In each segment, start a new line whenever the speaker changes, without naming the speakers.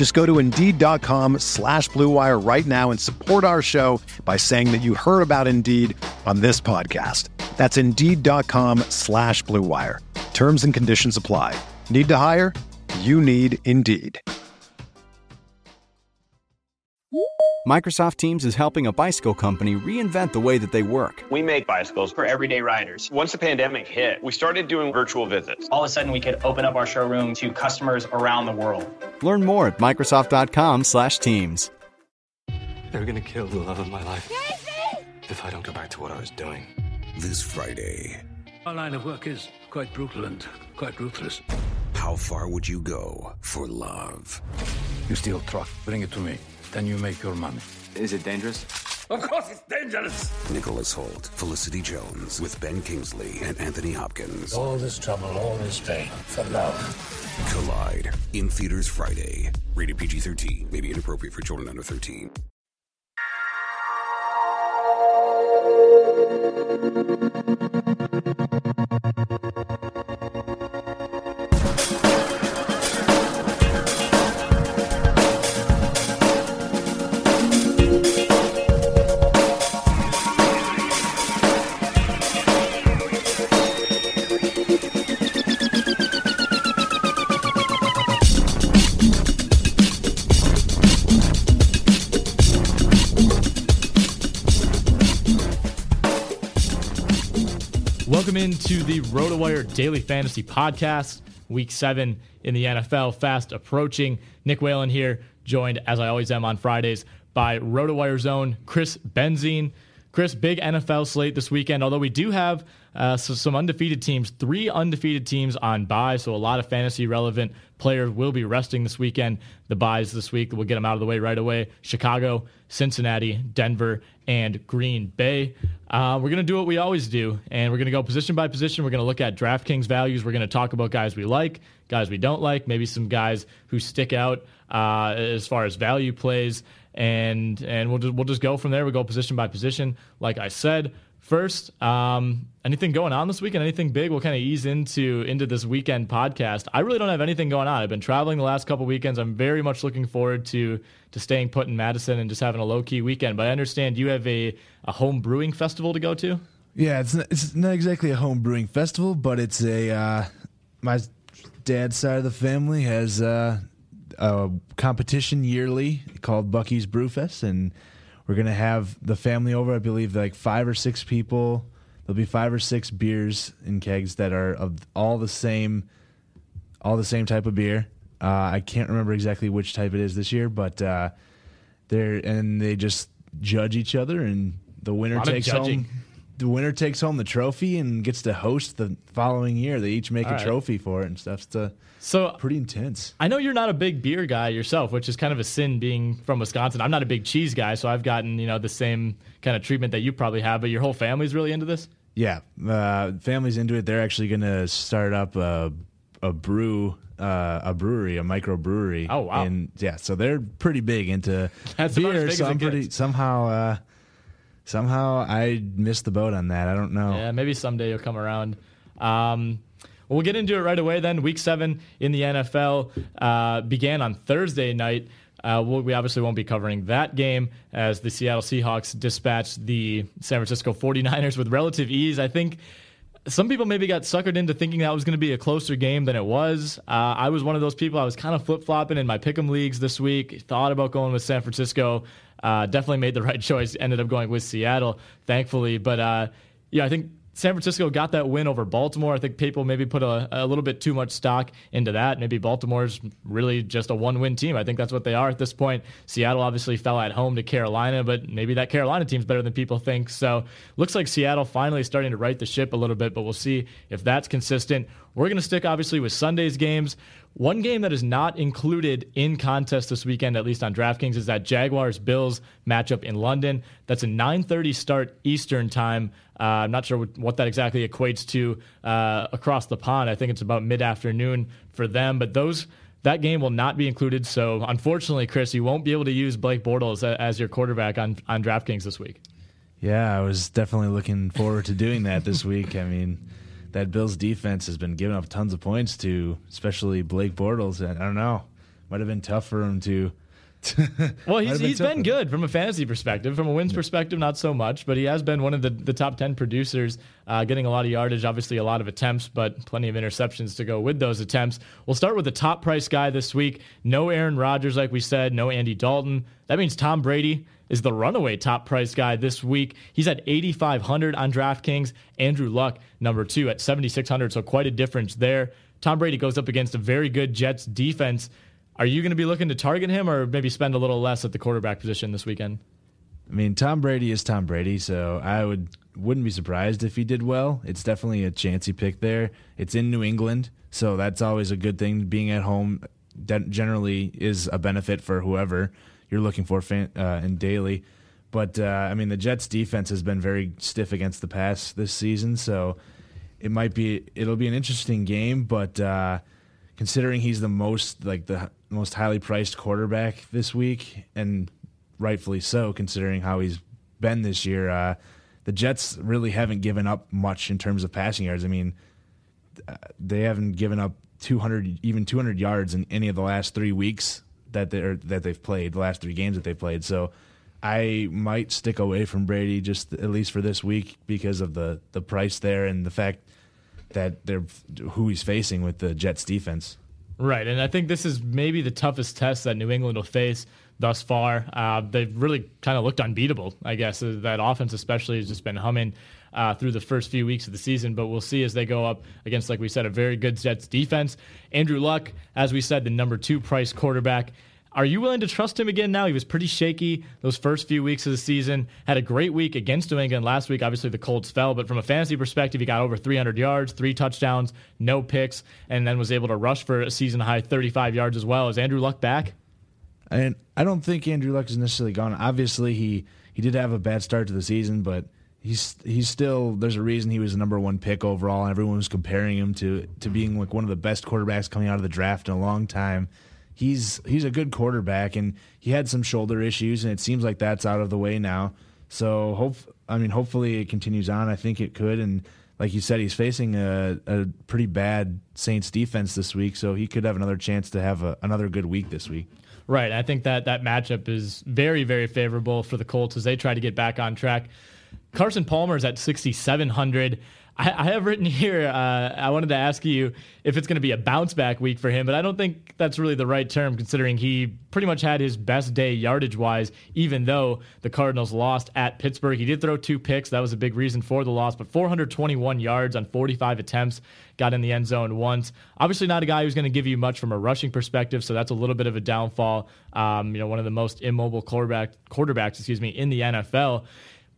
Just go to Indeed.com slash BlueWire right now and support our show by saying that you heard about Indeed on this podcast. That's Indeed.com slash BlueWire. Terms and conditions apply. Need to hire? You need Indeed.
Microsoft Teams is helping a bicycle company reinvent the way that they work.
We make bicycles for everyday riders. Once the pandemic hit, we started doing virtual visits.
All of a sudden, we could open up our showroom to customers around the world.
Learn more at Microsoft.com/Teams.
They're gonna kill the love of my life if I don't go back to what I was doing.
This Friday,
Our line of work is quite brutal and quite ruthless.
how far would you go for love?
You steal truck, bring it to me. Then you make your money.
Is it dangerous?
Of course it's dangerous.
Nicholas Hoult, Felicity Jones, with Ben Kingsley and Anthony Hopkins.
All this trouble, all this pain for love.
Collide in theaters Friday. Rated PG 13. May be inappropriate for children under 13.
Welcome into the RotoWire Daily Fantasy Podcast, Week 7 in the NFL, fast approaching. Nick Whalen here, joined, as I always am on Fridays, by RotoWire's own Chris Benzine. Chris, big NFL slate this weekend, although we do have uh, so some undefeated teams, three undefeated teams on bye, so a lot of fantasy relevant players will be resting this weekend. The byes this week, we'll get them out of the way right away. Chicago, Cincinnati, Denver, and Green Bay. Uh, we're going to do what we always do, and we're going to go position by position. We're going to look at DraftKings values. We're going to talk about guys we like, guys we don't like, maybe some guys who stick out uh, as far as value plays, and and we'll just, we'll just go from there. We go position by position, like I said. First, um, anything going on this weekend? Anything big? We'll kind of ease into into this weekend podcast. I really don't have anything going on. I've been traveling the last couple weekends. I'm very much looking forward to to staying put in Madison and just having a low key weekend. But I understand you have a a home brewing festival to go to.
Yeah, it's not, it's not exactly a home brewing festival, but it's a uh, my dad's side of the family has uh, a competition yearly called Bucky's Brewfest, and we're gonna have the family over. I believe like five or six people. There'll be five or six beers in kegs that are of all the same, all the same type of beer. Uh, I can't remember exactly which type it is this year, but uh, they're and they just judge each other, and the winner takes home the winner takes home the trophy and gets to host the following year. They each make
All
a
right.
trophy for it and stuff. It's uh,
So
pretty intense.
I know you're not a big beer guy yourself, which is kind of a sin being from Wisconsin. I'm not a big cheese guy, so I've gotten you know the same kind of treatment that you probably have. But your whole family's really into this.
Yeah, uh, family's into it. They're actually going to start up a a brew. Uh, a brewery, a microbrewery.
Oh, wow.
And yeah, so they're pretty big into
That's
beer. So I'm pretty
gets.
somehow. Uh, somehow I missed the boat on that. I don't know.
Yeah, maybe someday you'll come around. Um, well, we'll get into it right away then. Week seven in the NFL uh, began on Thursday night. Uh, we'll, we obviously won't be covering that game as the Seattle Seahawks dispatched the San Francisco 49ers with relative ease. I think some people maybe got suckered into thinking that was going to be a closer game than it was. Uh, I was one of those people. I was kind of flip flopping in my pick'em leagues this week. Thought about going with San Francisco. Uh, definitely made the right choice. Ended up going with Seattle, thankfully. But uh, yeah, I think San Francisco got that win over Baltimore. I think people maybe put a, a little bit too much stock into that. Maybe Baltimore's really just a one win team. I think that's what they are at this point. Seattle obviously fell at home to Carolina, but maybe that Carolina team's better than people think. So looks like Seattle finally starting to right the ship a little bit, but we'll see if that's consistent. We're going to stick obviously with Sunday's games. One game that is not included in contest this weekend, at least on DraftKings, is that Jaguars Bills matchup in London. That's a 9:30 start Eastern time. Uh, I'm not sure what that exactly equates to uh, across the pond. I think it's about mid afternoon for them, but those that game will not be included. So unfortunately, Chris, you won't be able to use Blake Bortles as your quarterback on on DraftKings this week.
Yeah, I was definitely looking forward to doing that this week. I mean that Bills defense has been giving up tons of points to, especially Blake Bortles. And I don't know, might have been tough for him to.
well, he's, been, he's been good from a fantasy perspective. From a wins perspective, not so much, but he has been one of the, the top 10 producers, uh, getting a lot of yardage, obviously a lot of attempts, but plenty of interceptions to go with those attempts. We'll start with the top price guy this week. No Aaron Rodgers, like we said, no Andy Dalton. That means Tom Brady is the runaway top price guy this week. He's at 8,500 on DraftKings. Andrew Luck, number two, at 7,600. So quite a difference there. Tom Brady goes up against a very good Jets defense. Are you going to be looking to target him or maybe spend a little less at the quarterback position this weekend?
I mean, Tom Brady is Tom Brady, so I would wouldn't be surprised if he did well. It's definitely a chancy pick there. It's in New England, so that's always a good thing. Being at home generally is a benefit for whoever you're looking for fan, uh, in daily. But uh, I mean, the Jets' defense has been very stiff against the pass this season, so it might be it'll be an interesting game. But uh, considering he's the most like the most highly priced quarterback this week, and rightfully so, considering how he's been this year, uh, the Jets really haven't given up much in terms of passing yards. I mean, uh, they haven't given up 200 even 200 yards in any of the last three weeks that they that they've played, the last three games that they played. So I might stick away from Brady just at least for this week because of the the price there and the fact that they're who he's facing with the Jets defense.
Right, and I think this is maybe the toughest test that New England will face thus far. Uh, they've really kind of looked unbeatable, I guess. That offense, especially, has just been humming uh, through the first few weeks of the season. But we'll see as they go up against, like we said, a very good Jets defense. Andrew Luck, as we said, the number two price quarterback. Are you willing to trust him again now? He was pretty shaky those first few weeks of the season. Had a great week against New England last week. Obviously, the Colts fell, but from a fantasy perspective, he got over 300 yards, three touchdowns, no picks, and then was able to rush for a season high 35 yards as well. Is Andrew Luck back?
And I don't think Andrew Luck is necessarily gone. Obviously, he he did have a bad start to the season, but he's he's still there's a reason he was the number one pick overall. Everyone was comparing him to to being like one of the best quarterbacks coming out of the draft in a long time. He's he's a good quarterback and he had some shoulder issues and it seems like that's out of the way now. So hope i mean hopefully it continues on. I think it could and like you said he's facing a, a pretty bad saints defense this week so he could have another chance to have a, another good week this week.
Right i think that that matchup is very very favorable for the colts as they try to get back on track Carson Palmer is at 6,700. I, I have written here, uh, I wanted to ask you if it's going to be a bounce back week for him, but I don't think that's really the right term considering he pretty much had his best day yardage wise, even though the Cardinals lost at Pittsburgh. He did throw two picks. That was a big reason for the loss, but 421 yards on 45 attempts, got in the end zone once. Obviously, not a guy who's going to give you much from a rushing perspective, so that's a little bit of a downfall. Um, you know, one of the most immobile quarterback quarterbacks, excuse me, in the NFL.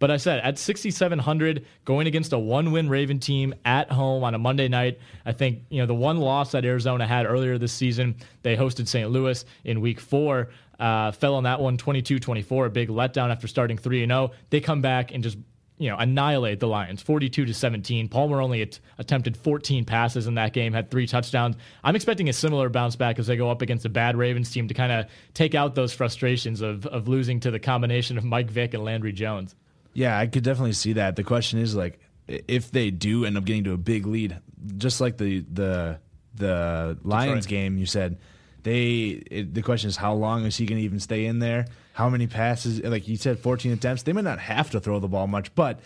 But I said at 6,700, going against a one-win Raven team at home on a Monday night, I think you know the one loss that Arizona had earlier this season, they hosted St. Louis in Week Four. Uh, fell on that one 22-24, a big letdown after starting 3 0. They come back and just you know annihilate the Lions 42 to 17. Palmer only at- attempted 14 passes in that game, had three touchdowns. I'm expecting a similar bounce back as they go up against a bad Ravens team to kind of take out those frustrations of of losing to the combination of Mike Vick and Landry Jones.
Yeah, I could definitely see that. The question is like if they do end up getting to a big lead, just like the the the Lions game, you said they. It, the question is how long is he going to even stay in there? How many passes? Like you said, 14 attempts. They might not have to throw the ball much, but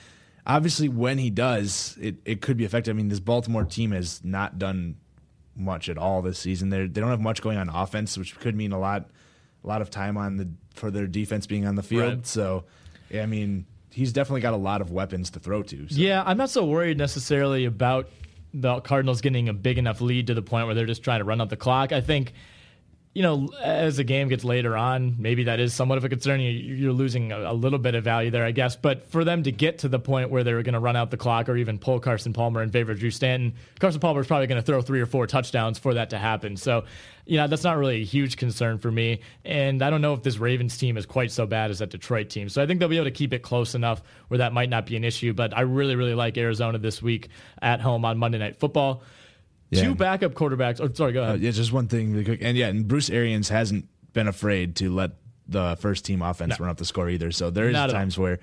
obviously when he does, it, it could be effective. I mean, this Baltimore team has not done much at all this season. They they don't have much going on offense, which could mean a lot a lot of time on the for their defense being on the field. Right. So, I mean he's definitely got a lot of weapons to throw to. So.
Yeah, I'm not so worried necessarily about the Cardinals getting a big enough lead to the point where they're just trying to run out the clock. I think you know, as the game gets later on, maybe that is somewhat of a concern. You're losing a little bit of value there, I guess. But for them to get to the point where they're going to run out the clock or even pull Carson Palmer in favor of Drew Stanton, Carson Palmer is probably going to throw three or four touchdowns for that to happen. So, you know, that's not really a huge concern for me. And I don't know if this Ravens team is quite so bad as that Detroit team. So I think they'll be able to keep it close enough where that might not be an issue. But I really, really like Arizona this week at home on Monday Night Football. Yeah. Two backup quarterbacks. Oh, sorry, go ahead.
Uh, yeah, just one thing. And yeah, and Bruce Arians hasn't been afraid to let the first team offense no. run up the score either. So there is times where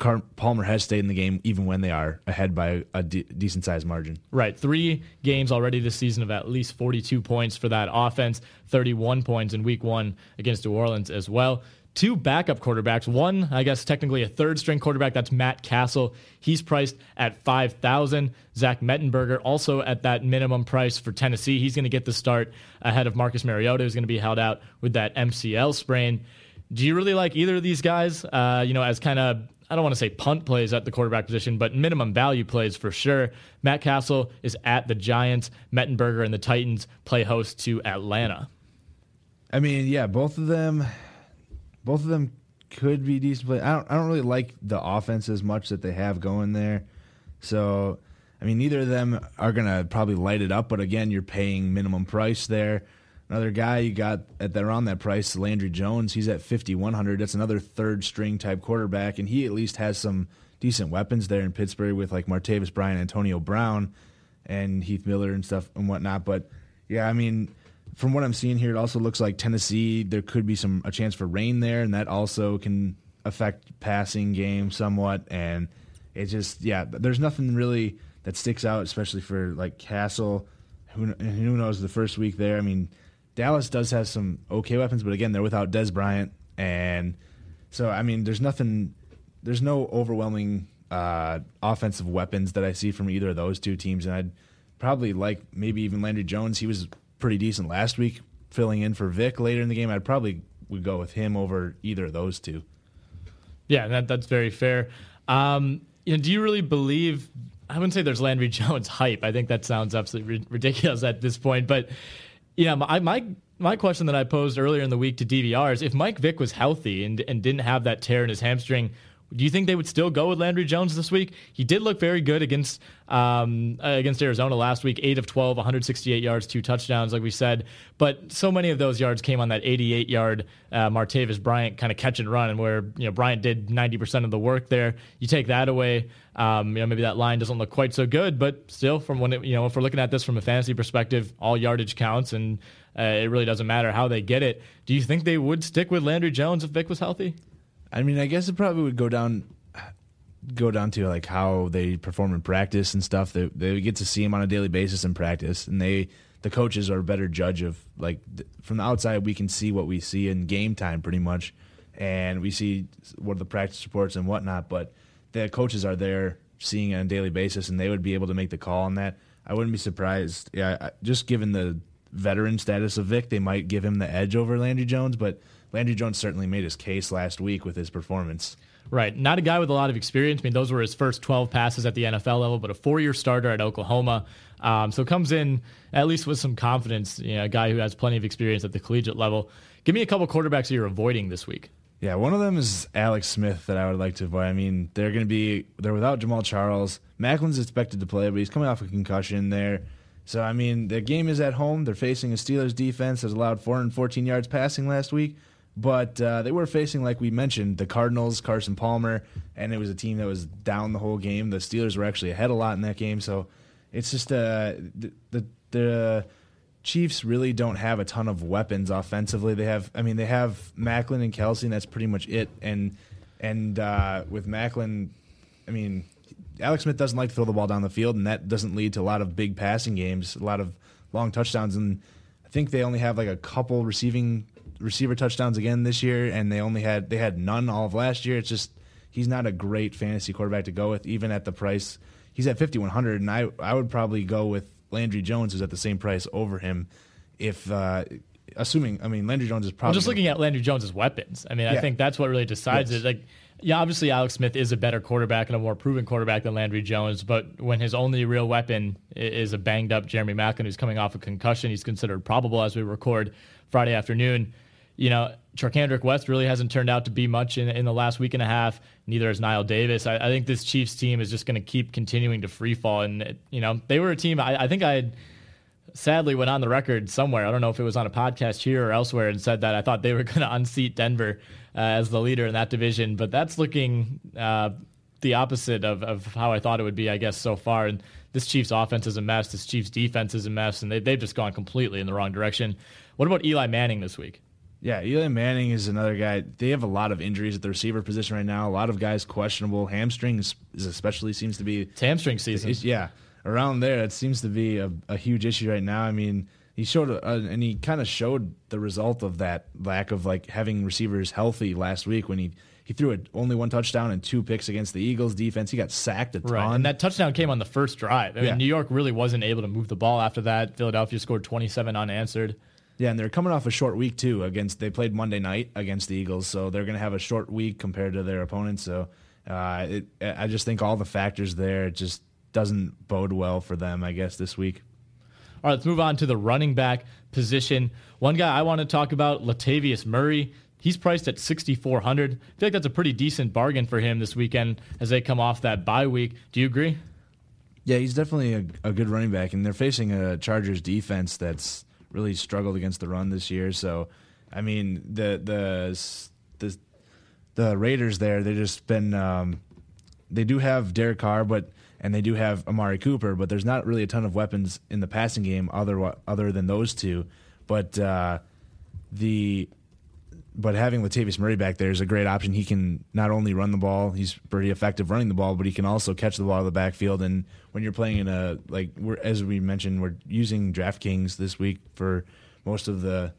Car- Palmer has stayed in the game even when they are ahead by a de- decent sized margin.
Right. Three games already this season of at least 42 points for that offense, 31 points in week one against New Orleans as well two backup quarterbacks. One, I guess, technically a third string quarterback. That's Matt Cassel. He's priced at five thousand. Zach Mettenberger also at that minimum price for Tennessee. He's going to get the start ahead of Marcus Mariota, who's going to be held out with that MCL sprain. Do you really like either of these guys? Uh, you know, as kind of I don't want to say punt plays at the quarterback position, but minimum value plays for sure. Matt Cassel is at the Giants. Mettenberger and the Titans play host to Atlanta.
I mean, yeah, both of them both of them could be decent play. I don't I don't really like the offense as much that they have going there. So I mean neither of them are gonna probably light it up, but again you're paying minimum price there. Another guy you got at that around that price, Landry Jones, he's at fifty one hundred. That's another third string type quarterback, and he at least has some decent weapons there in Pittsburgh with like Martavis Bryant, Antonio Brown, and Heath Miller and stuff and whatnot. But yeah, I mean from what I'm seeing here, it also looks like Tennessee. There could be some a chance for rain there, and that also can affect passing game somewhat. And it just yeah, there's nothing really that sticks out, especially for like Cassel. Who who knows the first week there? I mean, Dallas does have some okay weapons, but again, they're without Dez Bryant, and so I mean, there's nothing. There's no overwhelming uh, offensive weapons that I see from either of those two teams, and I'd probably like maybe even Landry Jones. He was pretty decent last week, filling in for Vick later in the game. I'd probably would go with him over either of those two.
Yeah, that, that's very fair. Um, you know, do you really believe? I wouldn't say there's Landry Jones hype. I think that sounds absolutely ridiculous at this point. But know, my my my question that I posed earlier in the week to DVR is if Mike Vick was healthy and and didn't have that tear in his hamstring, do you think they would still go with Landry Jones this week? He did look very good against um, uh, against Arizona last week, eight of 12, 168 yards, two touchdowns, like we said. But so many of those yards came on that 88 yard uh, Martavis Bryant kind of catch and run, and where you know Bryant did 90 percent of the work there. You take that away, um, you know maybe that line doesn't look quite so good, but still, from when it, you know if we're looking at this from a fantasy perspective, all yardage counts, and uh, it really doesn't matter how they get it. Do you think they would stick with Landry Jones if Vick was healthy?
I mean, I guess it probably would go down go down to like how they perform in practice and stuff. They they get to see him on a daily basis in practice, and they the coaches are a better judge of like from the outside we can see what we see in game time pretty much, and we see what the practice reports and whatnot. But the coaches are there seeing on a daily basis, and they would be able to make the call on that. I wouldn't be surprised. Yeah, just given the veteran status of Vick, they might give him the edge over Landry Jones, but Landry Jones certainly made his case last week with his performance.
Right. Not a guy with a lot of experience. I mean, those were his first 12 passes at the NFL level, but a four year starter at Oklahoma. Um, so comes in at least with some confidence, you know, a guy who has plenty of experience at the collegiate level. Give me a couple quarterbacks that you're avoiding this week.
Yeah, one of them is Alex Smith that I would like to avoid. I mean, they're going to be they're without Jamaal Charles. Maclin's expected to play, but he's coming off a concussion there. So I mean, the game is at home. They're facing a Steelers defense that allowed 414 yards passing last week. But uh, they were facing, like we mentioned, the Cardinals, Carson Palmer, and it was a team that was down the whole game. The Steelers were actually ahead a lot in that game, so it's just uh, the, the the Chiefs really don't have a ton of weapons offensively. They have, I mean, they have Maclin and Kelce, and that's pretty much it. And and uh, with Maclin, I mean, Alex Smith doesn't like to throw the ball down the field, and that doesn't lead to a lot of big passing games, a lot of long touchdowns. And I think they only have like a couple receiving receiver touchdowns again this year, and they only had they had none all of last year. It's just he's not a great fantasy quarterback to go with, even at the price he's at fifty one hundred, and I I would probably go with Landry Jones, who's at the same price over him, if. Uh, assuming, I mean, Landry Jones is probably.
I'm just looking at Landry Jones's weapons. I mean, I think that's what really decides yes. it. Like, Yeah, obviously Alex Smith is a better quarterback and a more proven quarterback than Landry Jones, but when his only real weapon is a banged up Jeremy Maclin who's coming off a concussion, he's considered probable as we record Friday afternoon. You know, Charcandrick West really hasn't turned out to be much in, in the last week and a half. Neither has Knile Davis. I, I think this Chiefs team is just going to keep continuing to free fall. And, you know, they were a team, I, I think I had sadly went on the record somewhere. I don't know if it was on a podcast here or elsewhere and said that I thought they were going to unseat Denver uh, as the leader in that division. But that's looking uh, the opposite of, of how I thought it would be, I guess, so far. And this Chiefs offense is a mess. This Chiefs defense is a mess. And they, they've just gone completely in the wrong direction. What about Eli Manning this week?
Yeah, Eli Manning is another guy. They have a lot of injuries at the receiver position right now. A lot of guys questionable. Hamstrings especially seems to be
it's hamstring season.
yeah, around there it seems to be a, a huge issue right now. I mean, he showed a, and he kind of showed the result of that lack of like having receivers healthy last week when he he threw a, only one touchdown and two picks against the Eagles defense. He got sacked a ton.
Right. And that touchdown came on the first drive. I mean, yeah. New York really wasn't able to move the ball after that. Philadelphia scored 27 unanswered.
Yeah, and they're coming off a short week too. Against they played Monday night against the Eagles, so they're going to have a short week compared to their opponents. So uh, it, I just think all the factors there just doesn't bode well for them. I guess this week.
All right, let's move on to the running back position. One guy I want to talk about, Latavius Murray. He's priced at 6,400. I feel like that's a pretty decent bargain for him this weekend as they come off that bye week. Do you agree?
Yeah, he's definitely a, a good running back, and they're facing a Chargers defense that's really struggled against the run this year. So, I mean, the the the the Raiders there, they just been um, they do have Derek Carr, but and they do have Amari Cooper, but there's not really a ton of weapons in the passing game other other than those two. But uh, the but having Latavius Murray back there is a great option. He can not only run the ball, he's pretty effective running the ball, but he can also catch the ball out of the backfield. And when you're playing in a like as we mentioned, we're using DraftKings this week for most of the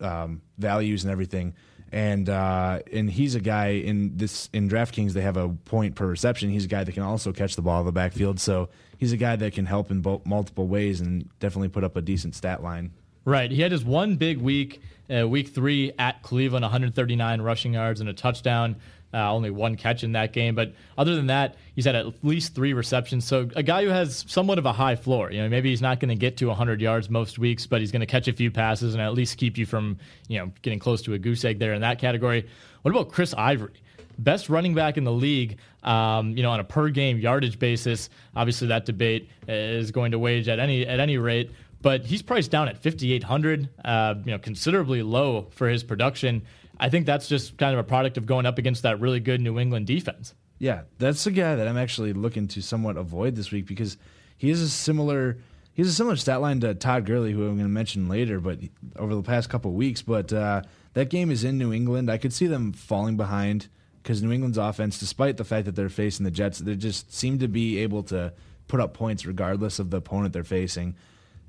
um, values and everything. And uh, and he's a guy in this in DraftKings they have a point per reception. He's a guy that can also catch the ball of the backfield. So he's a guy that can help in bo- multiple ways and definitely put up a decent stat line.
Right. He had his one big week, uh, week three at Cleveland, 139 rushing yards and a touchdown. Uh, only one catch in that game, but other than that, he's had at least three receptions. So a guy who has somewhat of a high floor. You know, maybe he's not going to get to 100 yards most weeks, but he's going to catch a few passes and at least keep you from you know getting close to a goose egg there in that category. What about Chris Ivory? Best running back in the league, um, you know, on a per game yardage basis. Obviously, that debate is going to wage at any at any rate but he's priced down at 5800 uh, you know considerably low for his production. I think that's just kind of a product of going up against that really good new england defense.
Yeah that's a guy that i'm actually looking to somewhat avoid this week because he is a similar he has a similar stat line to todd Gurley, who i'm going to mention later but over the past couple weeks but uh, that game is in new england. I could see them falling behind because new england's offense despite the fact that they're facing the jets they just seem to be able to put up points regardless of the opponent they're facing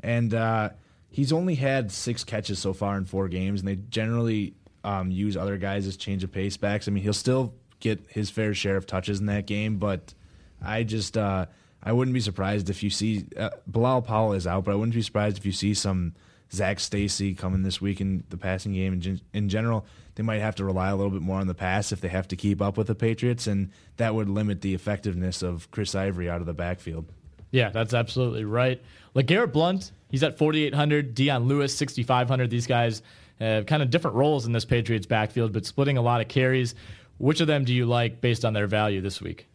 and uh, he's only had six catches so far in four games, and they generally um, use other guys as change of pace backs. I mean, he'll still get his fair share of touches in that game, but I just uh, I wouldn't be surprised if you see uh, Bilal Powell is out, but I wouldn't be surprised if you see some Zac Stacy coming this week in the passing game. In, in general, they might have to rely a little bit more on the pass if they have to keep up with the Patriots, and that would limit the effectiveness of Chris Ivory out of the backfield.
Yeah, that's absolutely right. LeGarrette Blount, he's at 4,800. Dion Lewis, 6,500. These guys have kind of different roles in this Patriots backfield, but splitting a lot of carries. Which of them do you like based on their value this week?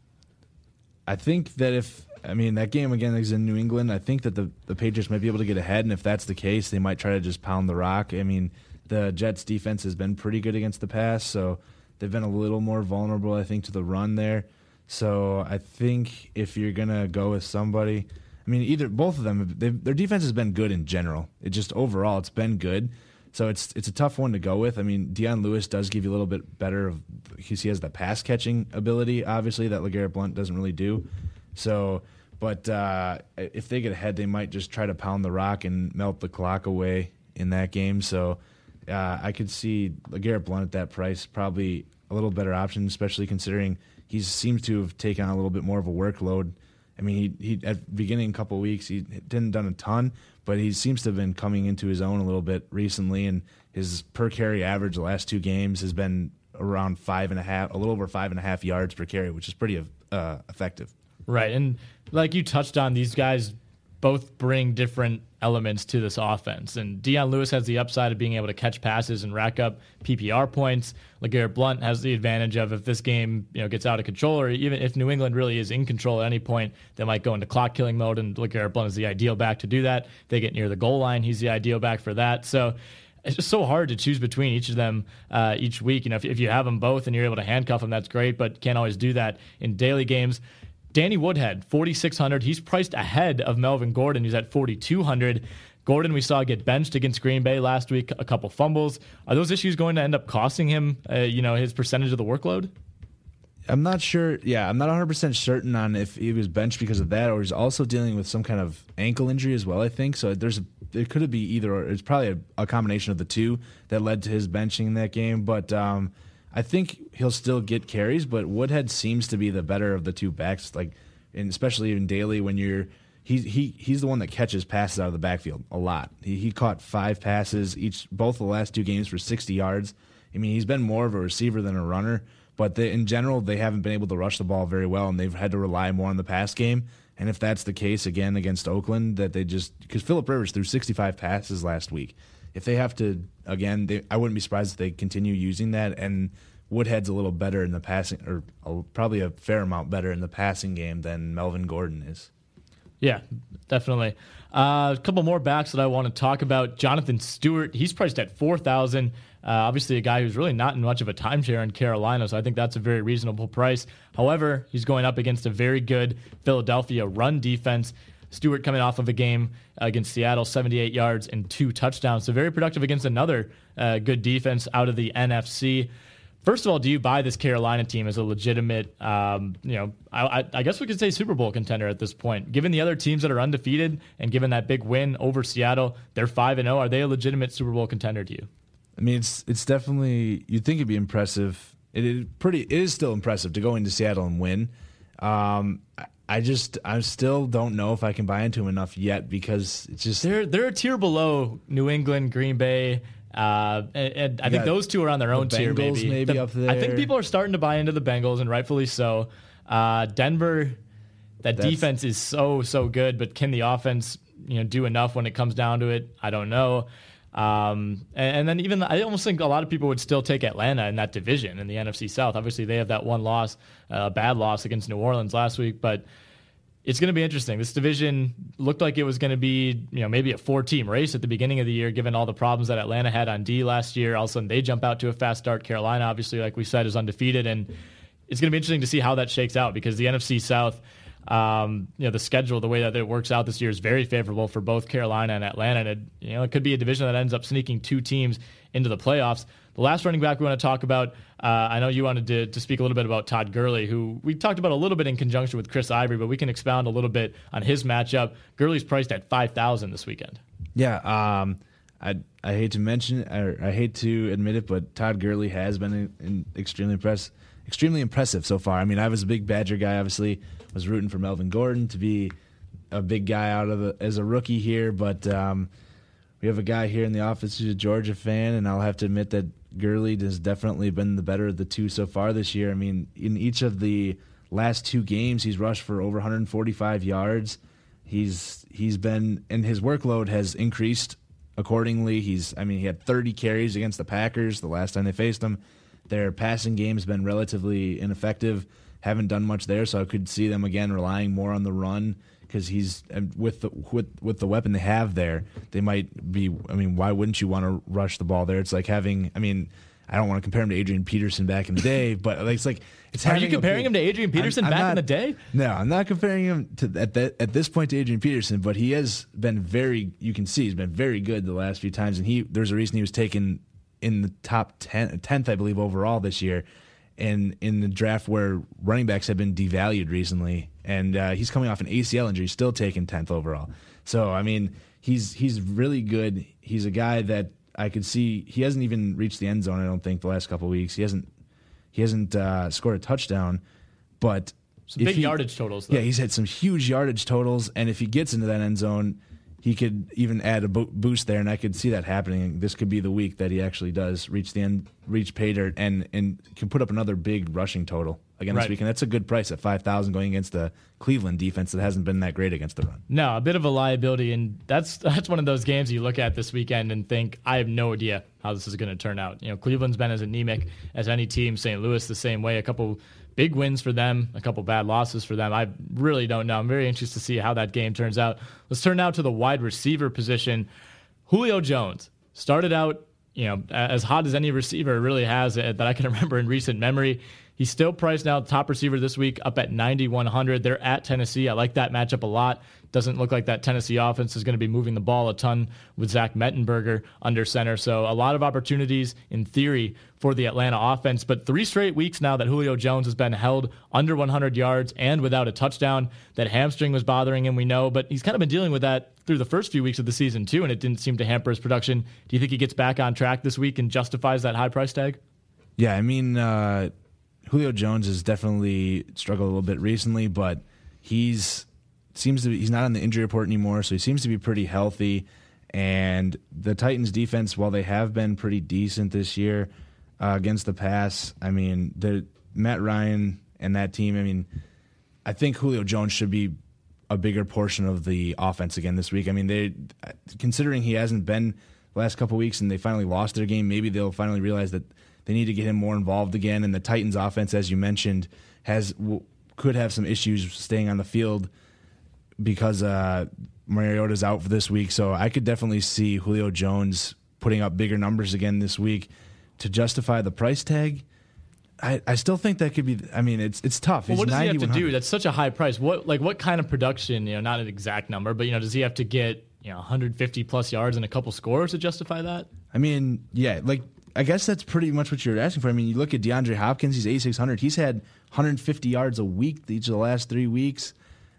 I think that if I mean that game again is in New England, I think that the the Patriots might be able to get ahead, and if that's the case, they might try to just pound the rock. I mean, the Jets defense has been pretty good against the pass, so they've been a little more vulnerable, I think, to the run there. So I think if you're gonna go with somebody, I mean, either both of them, their defense has been good in general. It just overall, it's been good. So it's it's a tough one to go with. I mean, Dion Lewis does give you a little bit better of he has the pass catching ability, obviously that LeGarrette Blount doesn't really do. So, but uh, if they get ahead, they might just try to pound the rock and melt the clock away in that game. So, uh, I could see LeGarrette Blount at that price probably a little better option, especially considering he seems to have taken on a little bit more of a workload. I mean, he, he at beginning a couple weeks he didn't done a ton, but he seems to have been coming into his own a little bit recently, and his per carry average the last two games has been around five and a half, a little over five and a half yards per carry, which is pretty uh, effective.
Right, and like you touched on, these guys both bring different elements to this offense. And Dion Lewis has the upside of being able to catch passes and rack up PPR points. LeGarrette Blount has the advantage of if this game you know gets out of control, or even if New England really is in control at any point, they might go into clock killing mode. And LeGarrette Blount is the ideal back to do that. they get near the goal line, he's the ideal back for that. So it's just so hard to choose between each of them uh, each week. You know, if, if you have them both and you're able to handcuff them, that's great, but can't always do that in daily games. Danny Woodhead, 4,600. He's priced ahead of Melvin Gordon, who's at 4,200. Gordon, we saw get benched against Green Bay last week, a couple fumbles. Are those issues going to end up costing him, uh, you know, his percentage of the workload?
I'm not sure. Yeah, I'm not 100 percent certain on if he was benched because of that, or he's also dealing with some kind of ankle injury as well. I think so. There's a, it could be either, or it's probably a, a, combination of the two that led to his benching in that game. But um, I think he'll still get carries, but Woodhead seems to be the better of the two backs. Like, and especially in daily when you're he's he he's the one that catches passes out of the backfield a lot. He he caught five passes each both the last two games for 60 yards. I mean, he's been more of a receiver than a runner, but they, in general they haven't been able to rush the ball very well, and they've had to rely more on the pass game. And if that's the case again against Oakland, that they just because Philip Rivers threw 65 passes last week, if they have to again, they, I wouldn't be surprised if they continue using that. And Woodhead's a little better in the passing, or a, probably a fair amount better in the passing game than Melvin Gordon is.
Yeah, definitely. Uh, a couple more backs that I want to talk about. Jonathan Stewart, he's priced at four thousand. Uh, obviously, a guy who's really not in much of a timeshare in Carolina, so I think that's a very reasonable price. However, he's going up against a very good Philadelphia run defense. Stewart coming off of a game against Seattle, 78 yards and two touchdowns. So very productive against another uh, good defense out of the NFC. First of all, do you buy this Carolina team as a legitimate, um, you know, I, I, guess we could say Super Bowl contender at this point? Given the other teams that are undefeated and given that big win over Seattle, they're five and zero. Are they a legitimate Super Bowl contender to you?
I mean, it's it's definitely you'd think it'd be impressive. It is pretty. It is still impressive to go into Seattle and win. Um, I just I still don't know if I can buy into him enough yet because it's just
they're they're a tier below New England, Green Bay. Uh, and, and I think those two are on their own
the
tier.
Bengals
maybe,
maybe
the,
up there.
I think people are starting to buy into the Bengals, and rightfully so. Uh, Denver, that That's, defense is so so good, but can the offense you know do enough when it comes down to it? I don't know. Um, and, and, then even I almost think a lot of people would still take Atlanta in that division in the NFC South. Obviously, they have that one loss, a uh, bad loss against New Orleans last week, but it's going to be interesting. This division looked like it was going to be, you know, maybe a four-team race at the beginning of the year, given all the problems that Atlanta had on D last year. All of a sudden, they jump out to a fast start. Carolina, obviously, like we said, is undefeated, and it's going to be interesting to see how that shakes out because the NFC South, um, you know, the schedule, the way that it works out this year is very favorable for both Carolina and Atlanta, and it, you know, it could be a division that ends up sneaking two teams into the playoffs. The last running back we want to talk about, uh, I know you wanted to, to speak a little bit about Todd Gurley, who we talked about a little bit in conjunction with Chris Ivory, but we can expound a little bit on his matchup. Gurley's priced at five thousand this weekend.
Yeah, um, I I hate to mention, or I hate to admit it, but Todd Gurley has been in, in extremely impressed, extremely impressive so far. I mean, I was a big Badger guy, obviously, was rooting for Melvin Gordon to be a big guy out of the, as a rookie here, but. Um, we have a guy here in the office who's a Georgia fan, and I'll have to admit that Gurley has definitely been the better of the two so far this year. I mean, in each of the last two games, he's rushed for over 145 yards. He's he's been and his workload has increased accordingly. He's I mean he had 30 carries against the Packers the last time they faced them. Their passing game has been relatively ineffective. Haven't done much there, so I could see them again relying more on the run because he's with the with with the weapon they have there, they might be. I mean, why wouldn't you want to rush the ball there? It's like having. I mean, I don't want to compare him to Adrian Peterson back in the day, but like, it's like it's.
Are you comparing a, him to Adrian Peterson I'm, I'm back not, in the day?
No, I'm not comparing him to at that at this point to Adrian Peterson, but he has been very. You can see he's been very good the last few times, and he there's a reason he was taken in the top 10, 10th, I believe, overall this year and in the draft where running backs have been devalued recently, and uh, he's coming off an ACL injury, still taken tenth overall. So I mean, he's he's really good. He's a guy that I could see. He hasn't even reached the end zone. I don't think the last couple weeks. He hasn't he hasn't uh, scored a touchdown, but
some big
he,
yardage totals. Though.
Yeah, he's had some huge yardage totals, and if he gets into that end zone, he could even add a bo- boost there, and I could see that happening. This could be the week that he actually does reach the end, reach pay dirt, and and can put up another big rushing total again this
Right.
week. And that's a good price at five thousand going against the Cleveland defense that hasn't been that great against the run.
No, a bit of a liability, and that's that's one of those games you look at this weekend and think, I have no idea how this is going to turn out. You know, Cleveland's been as anemic as any team. St. Louis the same way. A couple big wins for them, a couple bad losses for them. I really don't know. I'm very anxious to see how that game turns out. Let's turn now to the wide receiver position. Julio Jones started out, you know, as hot as any receiver really has uh, that I can remember in recent memory. He's still priced now top receiver this week up at 9100. They're at Tennessee. I like that matchup a lot. Doesn't look like that Tennessee offense is going to be moving the ball a ton with Zach Mettenberger under center. So a lot of opportunities in theory for the Atlanta offense. But three straight weeks now that Julio Jones has been held under 100 yards and without a touchdown. That hamstring was bothering him, we know, but he's kind of been dealing with that through the first few weeks of the season too, and it didn't seem to hamper his production. Do you think he gets back on track this week and justifies that high price tag?
Yeah, I mean, uh, Julio Jones has definitely struggled a little bit recently, but he's seems to be, he's not on the injury report anymore, so he seems to be pretty healthy. And the Titans' defense, while they have been pretty decent this year uh, against the pass, I mean, the Matt Ryan and that team. I mean, I think Julio Jones should be a bigger portion of the offense again this week. I mean, they considering he hasn't been the last couple weeks and they finally lost their game, maybe they'll finally realize that they need to get him more involved again. And the Titans' offense, as you mentioned, has w- could have some issues staying on the field because uh, Mariota's out for this week. So I could definitely see Julio Jones putting up bigger numbers again this week to justify the price tag. I, I still think that could be. I mean, it's it's tough.
Well, what does he have to do? That's such a high price. What like what kind of production? You know, not an exact number, but you know, does he have to get you know 150 plus yards and a couple scores to justify that?
I mean, yeah, like I guess that's pretty much what you're asking for. I mean, you look at DeAndre Hopkins; he's 8600. He's had 150 yards a week each of the last three weeks,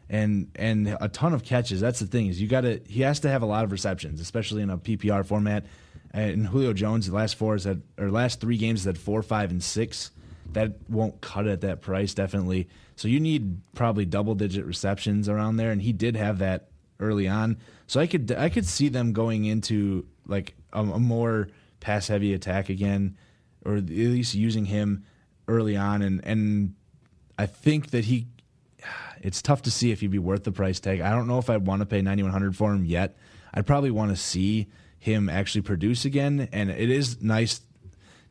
and and a ton of catches. That's the thing is you got to he has to have a lot of receptions, especially in a PPR format. And Julio Jones, the last four is had or last three games has had four, five, and six. That won't cut it at that price, definitely. So you need probably double digit receptions around there, and he did have that early on. So I could I could see them going into like a, a more pass heavy attack again, or at least using him early on. And and I think that he, it's tough to see if he'd be worth the price tag. I don't know if I'd want to pay ninety one hundred for him yet. I'd probably want to see him actually produce again. And it is nice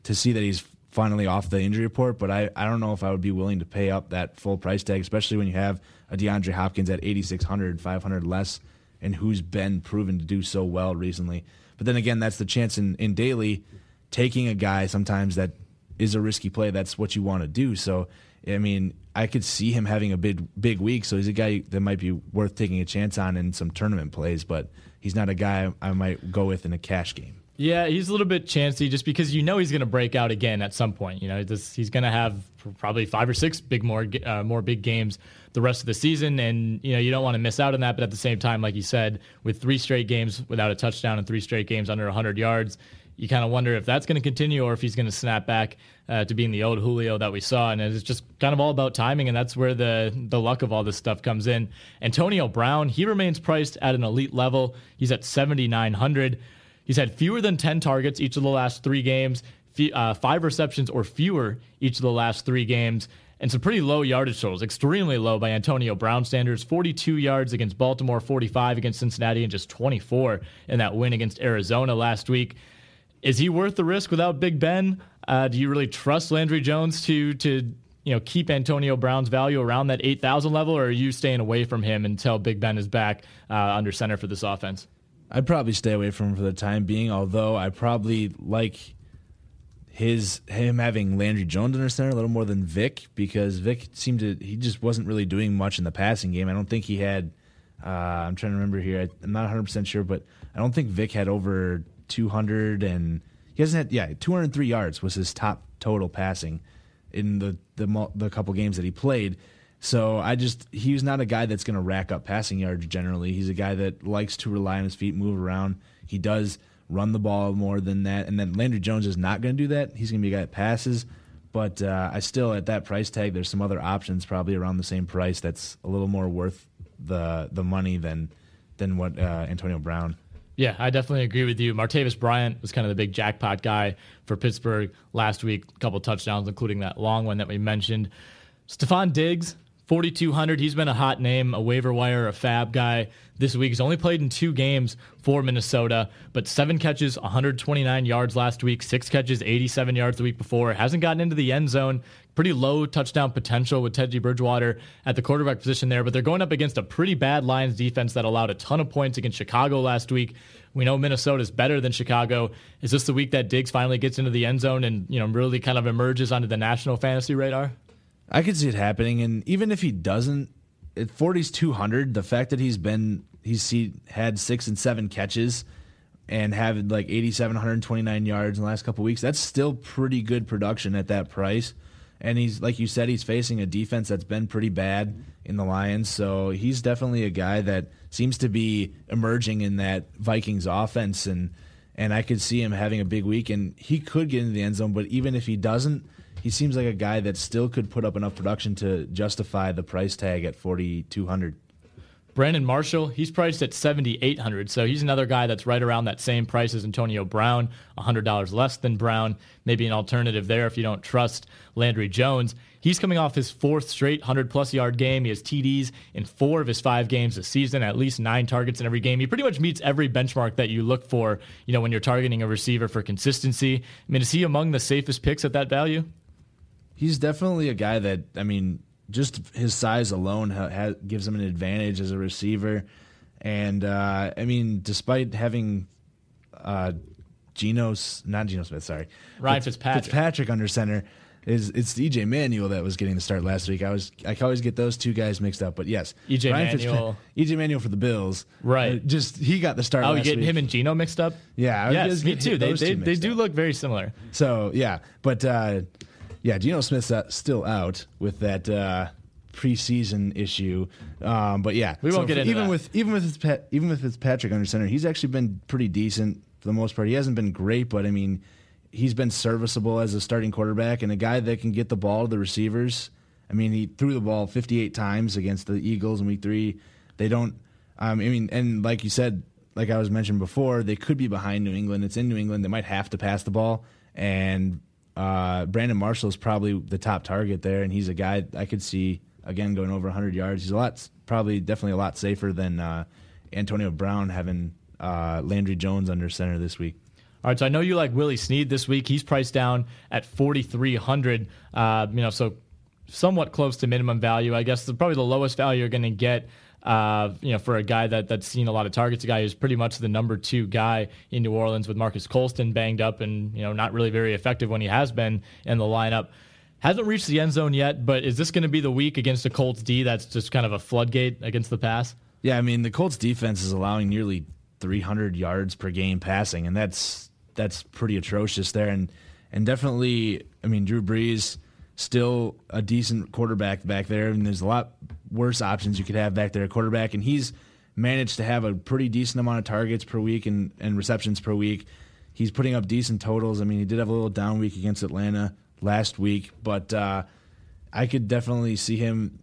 to see that he's finally off the injury report, but I, I don't know if I would be willing to pay up that full price tag, especially when you have a DeAndre Hopkins at 8,600, 500 less, and who's been proven to do so well recently. But then again, that's the chance in, in daily taking a guy sometimes that is a risky play. That's what you want to do. So, I mean, I could see him having a big, big week. So he's a guy that might be worth taking a chance on in some tournament plays, but he's not a guy I might go with in a cash game.
Yeah, he's a little bit chancy just because you know he's going to break out again at some point. You know, this, he's going to have probably five or six big more uh, more big games the rest of the season, and you know you don't want to miss out on that. But at the same time, like you said, with three straight games without a touchdown and three straight games under 100 yards, you kind of wonder if that's going to continue or if he's going to snap back uh, to being the old Julio that we saw. And it's just kind of all about timing, and that's where the the luck of all this stuff comes in. Antonio Brown, he remains priced at an elite level. He's at 7,900. He's had fewer than 10 targets each of the last three games, fe- uh, five receptions or fewer each of the last three games, and some pretty low yardage totals, extremely low by Antonio Brown standards 42 yards against Baltimore, 45 against Cincinnati, and just 24 in that win against Arizona last week. Is he worth the risk without Big Ben? Uh, do you really trust Landry Jones to to you know keep Antonio Brown's value around that 8,000 level, or are you staying away from him until Big Ben is back uh, under center for this offense?
I'd probably stay away from him for the time being. Although I probably like his him having Landry Jones in under center a little more than Vick because Vick seemed to he just wasn't really doing much in the passing game. I don't think he had. Uh, I'm trying to remember here. I, I'm not 100 percent sure, but I don't think Vick had over 200 and he hasn't had yeah 203 yards was his top total passing in the the the couple games that he played. So I just he's not a guy that's going to rack up passing yards generally. He's a guy that likes to rely on his feet, move around. He does run the ball more than that. And then Landry Jones is not going to do that. He's going to be a guy that passes. But uh, I still at that price tag, there's some other options probably around the same price that's a little more worth the the money than than what uh, Antonio Brown.
Yeah, I definitely agree with you. Martavis Bryant was kind of the big jackpot guy for Pittsburgh last week. A couple touchdowns, including that long one that we mentioned. Stefon Diggs, 4,200. He's been a hot name, a waiver wire, a fab guy this week. He's only played in two games for Minnesota, but seven catches, 129 yards last week, six catches, 87 yards the week before. Hasn't gotten into the end zone. Pretty low touchdown potential with Teddy Bridgewater at the quarterback position there, but they're going up against a pretty bad Lions defense that allowed a ton of points against Chicago last week. We know Minnesota's better than Chicago. Is this the week that Diggs finally gets into the end zone and you know really kind of emerges onto the national fantasy radar?
I could see it happening, and even if he doesn't, at 40's 200, the fact that he's been he's he had six and seven catches and had like 87, 129 yards in the last couple weeks, that's still pretty good production at that price. And he's like you said, he's facing a defense that's been pretty bad in the Lions, so he's definitely a guy that seems to be emerging in that Vikings offense, and and I could see him having a big week, and he could get into the end zone, but even if he doesn't he seems like a guy that still could put up enough production to justify the price tag at 4200
Brandon Marshall, he's priced at 7800 so he's another guy that's right around that same price as Antonio Brown, $100 less than Brown, maybe an alternative there if you don't trust Landry Jones. He's coming off his fourth straight 100 plus yard game. He has TDs in four of his five games this season, at least nine targets in every game. He pretty much meets every benchmark that you look for, you know, when you're targeting a receiver for consistency. I mean, is he among the safest picks at that value?
He's definitely a guy that I mean, just his size alone ha- ha- gives him an advantage as a receiver. And uh, I mean, despite having uh, Geno's not Geno Smith, sorry,
Ryan Fitzpatrick.
Fitzpatrick under center. Is it's EJ Manuel that was getting the start last week? I was I always get those two guys mixed up, but yes,
EJ
Ryan
Manuel,
EJ Manuel for the Bills,
right?
Uh, just he got the start.
Oh,
you
getting him and Geno mixed up?
Yeah,
yes, me too. They they, they do up. look very similar.
So yeah, but uh, yeah, Geno Smith's still out with that uh, preseason issue. Um, but yeah,
we won't so get into
even
that.
with even with his even with Fitzpatrick under center, he's actually been pretty decent for the most part. He hasn't been great, but I mean, he's been serviceable as a starting quarterback and a guy that can get the ball to the receivers. I mean, he threw the ball 58 times against the Eagles in Week Three. They don't. Um, I mean, and like you said, like I was mentioned before, they could be behind New England. It's in New England. They might have to pass the ball, and uh, Brandon Marshall is probably the top target there, and he's a guy I could see again going over 100 yards. He's a lot, probably definitely a lot safer than uh, Antonio Brown having uh, Landry Jones under center this week.
All right, so I know you like Willie Snead this week. He's priced down at 4,300. Uh, you know, so somewhat close to minimum value. I guess the, probably the lowest value you're going to get uh, you know, for a guy that that's seen a lot of targets, a guy who's pretty much the number two guy in New Orleans with Marques Colston banged up and you know not really very effective when he has been in the lineup. Hasn't reached the end zone yet, but is this going to be the week against the Colts D that's just kind of a floodgate against the pass?
Yeah, I mean the Colts defense is allowing nearly 300 yards per game passing, and that's that's pretty atrocious there, and and definitely, I mean Drew Brees still a decent quarterback back there, and there's a lot worse options you could have back there quarterback, and he's managed to have a pretty decent amount of targets per week and, and receptions per week. He's putting up decent totals. I mean, he did have a little down week against Atlanta last week, but uh, I could definitely see him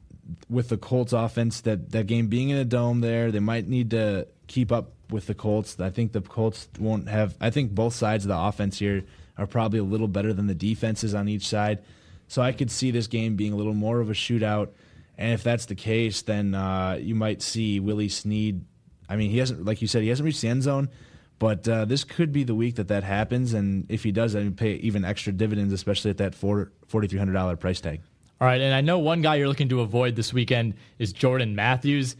with the Colts offense. That that game being in a dome, there they might need to keep up with the Colts. I think the Colts won't have. I think both sides of the offense here are probably a little better than the defenses on each side. So I could see this game being a little more of a shootout. And if that's the case, then uh, you might see Willie Snead. I mean, he hasn't, like you said, he hasn't reached the end zone, but uh, this could be the week that that happens. And if he does, then pay even extra dividends, especially at that $4,300 price tag.
All right. And I know one guy you're looking to avoid this weekend is Jordan Matthews.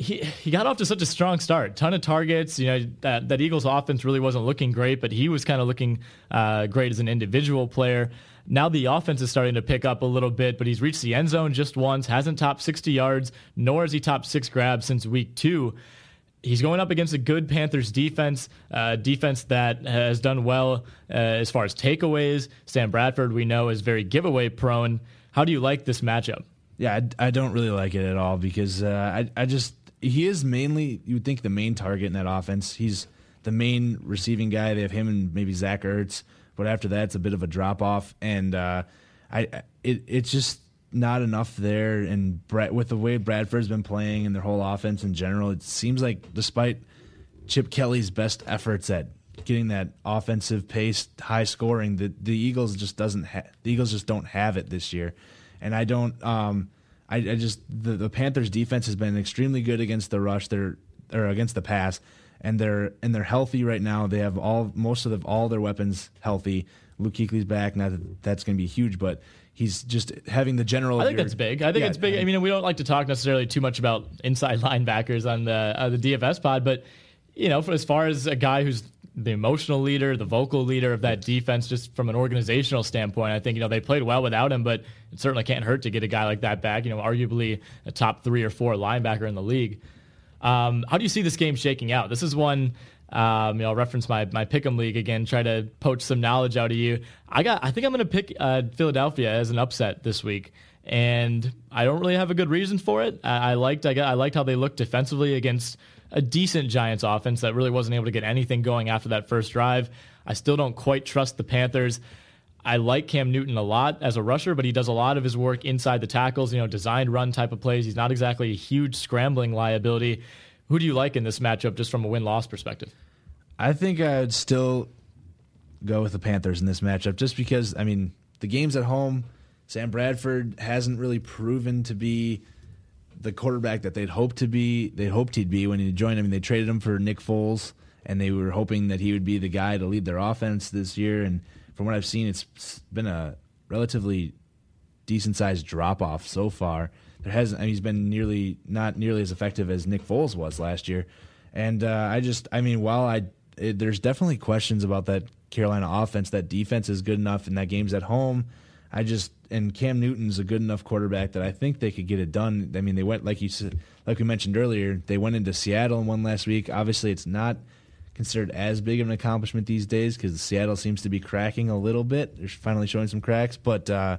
He, he got off to such a strong start. Ton of targets. You know that that Eagles offense really wasn't looking great, but he was kind of looking uh, great as an individual player. Now the offense is starting to pick up a little bit, but he's reached the end zone just once, hasn't topped 60 yards, nor has he topped six grabs since week two. He's going up against a good Panthers defense, uh, defense that has done well uh, as far as takeaways. Sam Bradford, we know, is very giveaway prone. How do you like this matchup?
Yeah, I, I don't really like it at all because uh, I, I just he is mainly you would think the main target in that offense. He's the main receiving guy. They have him and maybe Zach Ertz but after that, it's a bit of a drop off. And uh, I it it's just not enough there. And Brad, with the way Bradford's been playing and their whole offense in general, it seems like despite Chip Kelly's best efforts at getting that offensive pace, high scoring, the the Eagles just doesn't ha- the Eagles just don't have it this year. And I don't. Um, I, I just the, the Panthers defense has been extremely good against the rush. They're or against the pass, and they're and they're healthy right now. They have all most of the, all their weapons healthy. Luke Kuechly's back. Not that that's going to be huge, but he's just having the general.
I think that's big. I think
Yeah,
it's big. I mean, we don't like to talk necessarily too much about inside linebackers on the uh, the DFS pod, but you know, for as far as a guy who's the emotional leader, the vocal leader of that defense, just from an organizational standpoint, I think you know they played well without him, but it certainly can't hurt to get a guy like that back. You know, arguably a top three or four linebacker in the league. Um, how do you see this game shaking out? This is one. Um, you know, I'll reference my my pick'em league again. Try to poach some knowledge out of you. I got. I think I'm going to pick uh, Philadelphia as an upset this week, and I don't really have a good reason for it. I, I liked. I got. I liked how they looked defensively against a decent Giants offense that really wasn't able to get anything going after that first drive. I still don't quite trust the Panthers. I like Cam Newton a lot as a rusher, but he does a lot of his work inside the tackles, you know, designed run type of plays. He's not exactly a huge scrambling liability. Who do you like in this matchup just from a win loss perspective?
I think I'd still go with the Panthers in this matchup just because, I mean, the game's at home. Sam Bradford hasn't really proven to be the quarterback that they'd hoped to be. They hoped he'd be when he joined. I mean, they traded him for Nick Foles, and they were hoping that he would be the guy to lead their offense this year. And from what I've seen, it's been a relatively decent sized drop off so far. There hasn't. I mean, he's been nearly not nearly as effective as Nick Foles was last year. And uh, I just, I mean, while I it, there's definitely questions about that Carolina offense, that defense is good enough, and that game's at home. I just and Cam Newton's a good enough quarterback that I think they could get it done. I mean, they went like you said, like we mentioned earlier, they went into Seattle and won last week. Obviously, it's not considered as big of an accomplishment these days because Seattle seems to be cracking a little bit. They're finally showing some cracks, but uh,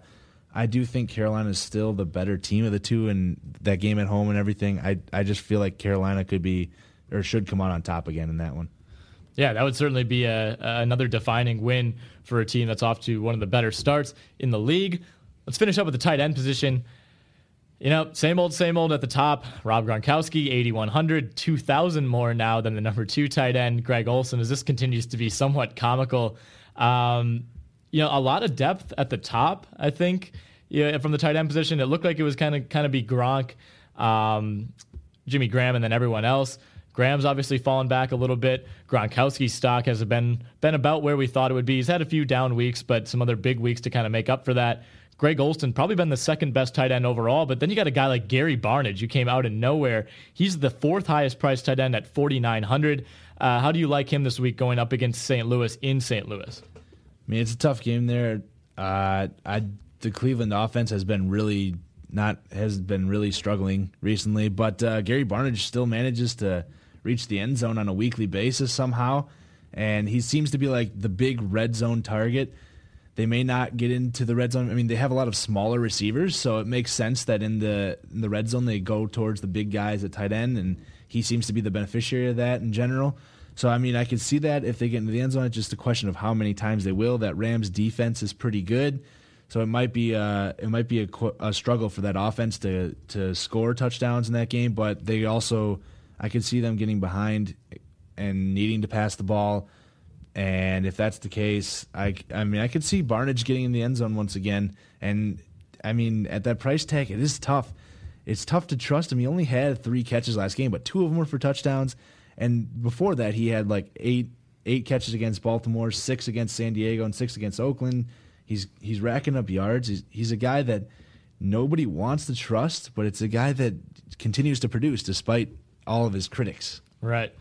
I do think Carolina is still the better team of the two, and that game at home and everything. I I just feel like Carolina could be or should come out on top again in that one.
Yeah, that would certainly be a, another defining win for a team that's off to one of the better starts in the league. Let's finish up with the tight end position. You know, same old, same old at the top. Rob Gronkowski, 8,100, 2,000 more now than the number two tight end, Greg Olsen, as this continues to be somewhat comical. Um, you know, a lot of depth at the top, I think, yeah, from the tight end position. It looked like it was kind of kind of be Gronk, um, Jimmy Graham, and then everyone else. Graham's obviously fallen back a little bit. Gronkowski's stock has been been about where we thought it would be. He's had a few down weeks, but some other big weeks to kind of make up for that. Greg Olsen probably been the second best tight end overall, but then you got a guy like Gary Barnidge who came out of nowhere. He's the fourth highest priced tight end at 4,900. Uh, how do you like him this week going up against St. Louis in St. Louis?
I mean, it's a tough game there. Uh, I the Cleveland offense has been really not has been really struggling recently, but uh, Gary Barnidge still manages to reach the end zone on a weekly basis somehow, and he seems to be like the big red zone target. They may not get into the red zone. I mean, they have a lot of smaller receivers, so it makes sense that in the in the red zone they go towards the big guys at tight end, and he seems to be the beneficiary of that in general. So I mean, I could see that if they get into the end zone, it's just a question of how many times they will. That Rams defense is pretty good, so it might be a, it might be a, a struggle for that offense to to score touchdowns in that game. But they also, I could see them getting behind and needing to pass the ball. And if that's the case, I, I mean, I could see Barnidge getting in the end zone once again. And I mean, at that price tag, it is tough. It's tough to trust him. He only had three catches last game, but two of them were for touchdowns. And before that, he had like eight eight catches against Baltimore, six against San Diego, and six against Oakland. He's he's racking up yards. He's he's a guy that nobody wants to trust, but it's a guy that continues to produce despite all of his critics.
Right.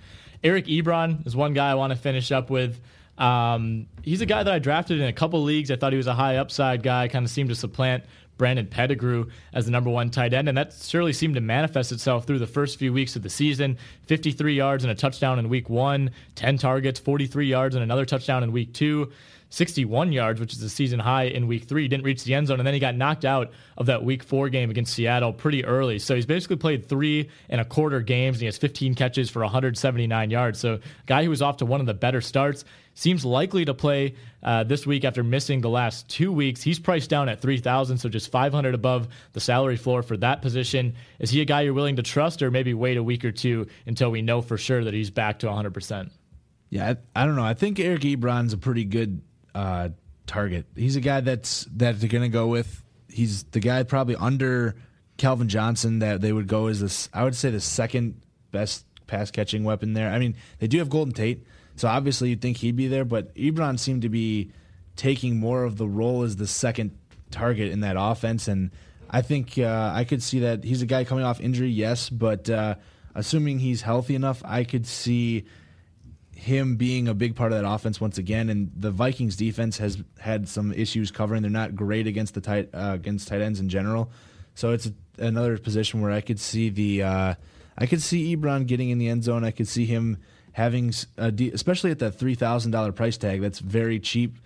Eric Ebron is one guy I want to finish up with. Um, he's a guy that I drafted in a couple leagues. I thought he was a high upside guy, kind of seemed to supplant Brandon Pettigrew as the number one tight end, and that surely seemed to manifest itself through the first few weeks of the season. 53 yards and a touchdown in week one, 10 targets, 43 yards and another touchdown in week two. 61 yards, which is a season high in week three. He didn't reach the end zone, and then he got knocked out of that week four game against Seattle pretty early. So he's basically played three and a quarter games, and he has 15 catches for 179 yards. So, guy who was off to one of the better starts seems likely to play uh, this week after missing the last two weeks. He's priced down at 3000 so just 500 above the salary floor for that position. Is he a guy you're willing to trust or maybe wait a week or two until we know for sure that he's back to 100%?
Yeah, I, I don't know. I think Eric Ebron's a pretty good uh, target. He's a guy that's that they're to go with. He's the guy probably under Calvin Johnson that they would go as this. I would say the second best pass catching weapon there. I mean, they do have Golden Tate, so obviously you'd think he'd be there, but Ebron seemed to be taking more of the role as the second target in that offense, and I think uh, I could see that he's a guy coming off injury, yes, but uh, assuming he's healthy enough, I could see him being a big part of that offense once again. And the Vikings defense has had some issues covering. They're not great against the tight uh, against tight ends in general. So it's a, another position where I could see the uh, I could see Ebron getting in the end zone. I could see him having, de- especially at that three thousand dollar price tag. That's very cheap.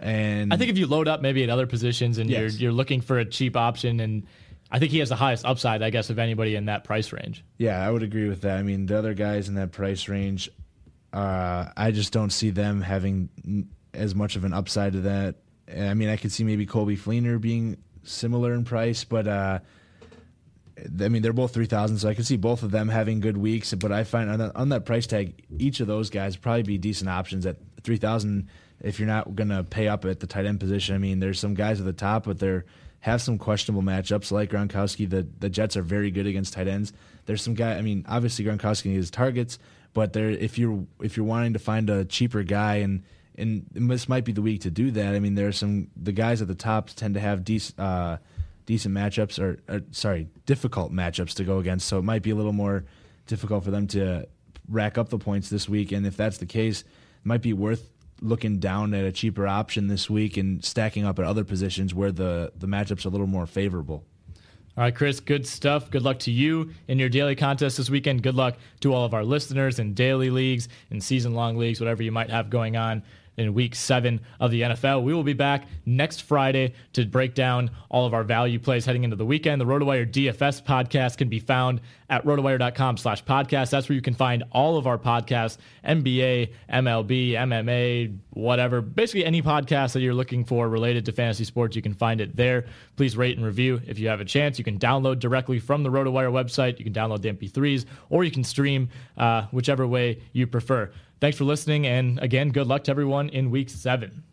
And
I think if you load up maybe at other positions and yes. you're you're looking for a cheap option and. I think he has the highest upside, I guess, of anybody in that price range.
Yeah, I would agree with that. I mean, the other guys in that price range, uh, I just don't see them having as much of an upside to that. I mean, I could see maybe Coby Fleener being similar in price, but uh, I mean, they're both three thousand, so I could see both of them having good weeks. But I find on that, on that price tag, each of those guys probably be decent options at three thousand. If you're not going to pay up at the tight end position, I mean, there's some guys at the top, but they're have some questionable matchups like Gronkowski. The the Jets are very good against tight ends. There's some guy. I mean, obviously Gronkowski needs targets, but there, if you're if you're wanting to find a cheaper guy, and and this might be the week to do that. I mean, there are some the guys at the top tend to have decent uh, decent matchups, or, or sorry, difficult matchups to go against. So it might be a little more difficult for them to rack up the points this week. And if that's the case, it might be worth looking down at a cheaper option this week and stacking up at other positions where the the matchups are a little more favorable.
All right, Chris, good stuff. Good luck to you in your daily contest this weekend. Good luck to all of our listeners in daily leagues and season long leagues, whatever you might have going on in week seven of the NFL. We will be back next Friday to break down all of our value plays heading into the weekend. The RotoWire DFS podcast can be found at rotowire.com slash podcast. That's where you can find all of our podcasts, NBA, MLB, MMA, whatever. Basically any podcast that you're looking for related to fantasy sports, you can find it there. Please rate and review if you have a chance. You can download directly from the RotoWire website. You can download the MP3s or you can stream uh, whichever way you prefer. Thanks for listening, and again, good luck to everyone in week seven.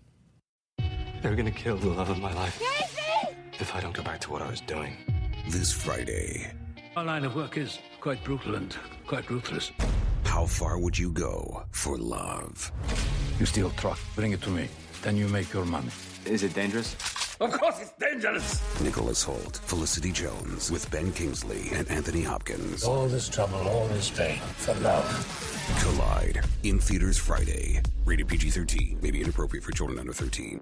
They're gonna kill the love of my life. Casey! If I don't go back to what I was doing.
This Friday.
Our line of work is quite brutal and quite ruthless.
How far would you go for love?
You steal truck, bring it to me. Then you make your money.
Is it dangerous?
Of course it's dangerous.
Nicholas Hoult, Felicity Jones, with Ben Kingsley and Anthony Hopkins.
All this trouble, all this pain for love.
Collide in theaters Friday. Rated PG 13. May be inappropriate for children under 13.